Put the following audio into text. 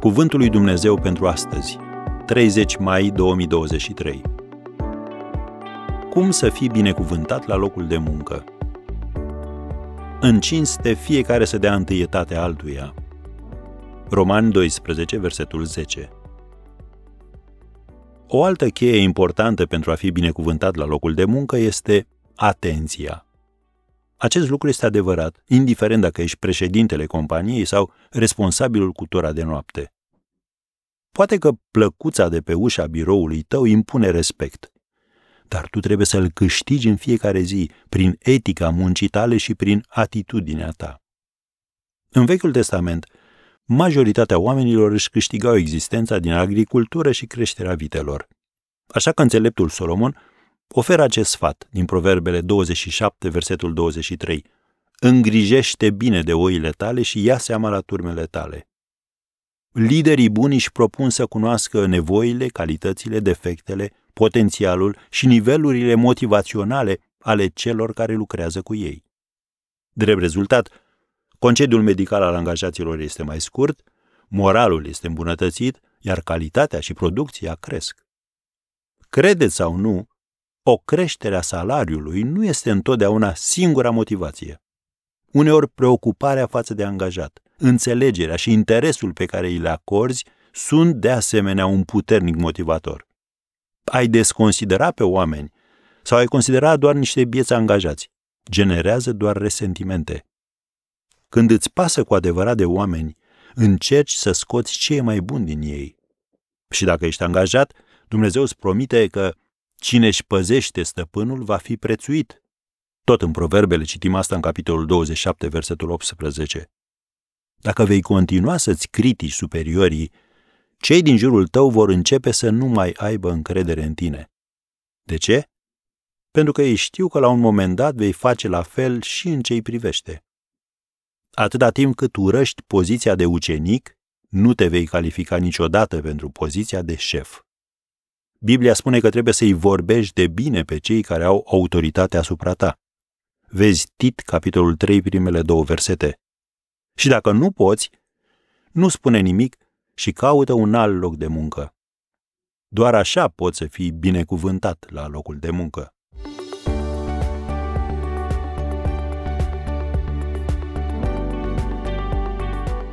Cuvântul lui Dumnezeu pentru astăzi, 30 mai 2023. Cum să fii binecuvântat la locul de muncă? În cinste fiecare să dea întâietate altuia. Roman 12, versetul 10. O altă cheie importantă pentru a fi binecuvântat la locul de muncă este atenția. Acest lucru este adevărat, indiferent dacă ești președintele companiei sau responsabilul cu tora de noapte. Poate că plăcuța de pe ușa biroului tău impune respect, dar tu trebuie să-l câștigi în fiecare zi prin etica muncii tale și prin atitudinea ta. În Vechiul Testament, majoritatea oamenilor își câștigau existența din agricultură și creșterea vitelor. Așa că înțeleptul Solomon oferă acest sfat din Proverbele 27, versetul 23. Îngrijește bine de oile tale și ia seama la turmele tale. Liderii buni își propun să cunoască nevoile, calitățile, defectele, potențialul și nivelurile motivaționale ale celor care lucrează cu ei. Drept rezultat, concediul medical al angajaților este mai scurt, moralul este îmbunătățit, iar calitatea și producția cresc. Credeți sau nu, o creștere a salariului nu este întotdeauna singura motivație. Uneori preocuparea față de angajat, înțelegerea și interesul pe care îi le acorzi sunt de asemenea un puternic motivator. Ai desconsidera pe oameni sau ai considera doar niște bieți angajați. Generează doar resentimente. Când îți pasă cu adevărat de oameni, încerci să scoți ce e mai bun din ei. Și dacă ești angajat, Dumnezeu îți promite că Cine își păzește stăpânul va fi prețuit. Tot în proverbele citim asta în capitolul 27, versetul 18. Dacă vei continua să-ți critici superiorii, cei din jurul tău vor începe să nu mai aibă încredere în tine. De ce? Pentru că ei știu că la un moment dat vei face la fel și în ce-i privește. Atâta timp cât urăști poziția de ucenic, nu te vei califica niciodată pentru poziția de șef. Biblia spune că trebuie să-i vorbești de bine pe cei care au autoritate asupra ta. Vezi Tit, capitolul 3, primele două versete. Și dacă nu poți, nu spune nimic și caută un alt loc de muncă. Doar așa poți să fii binecuvântat la locul de muncă.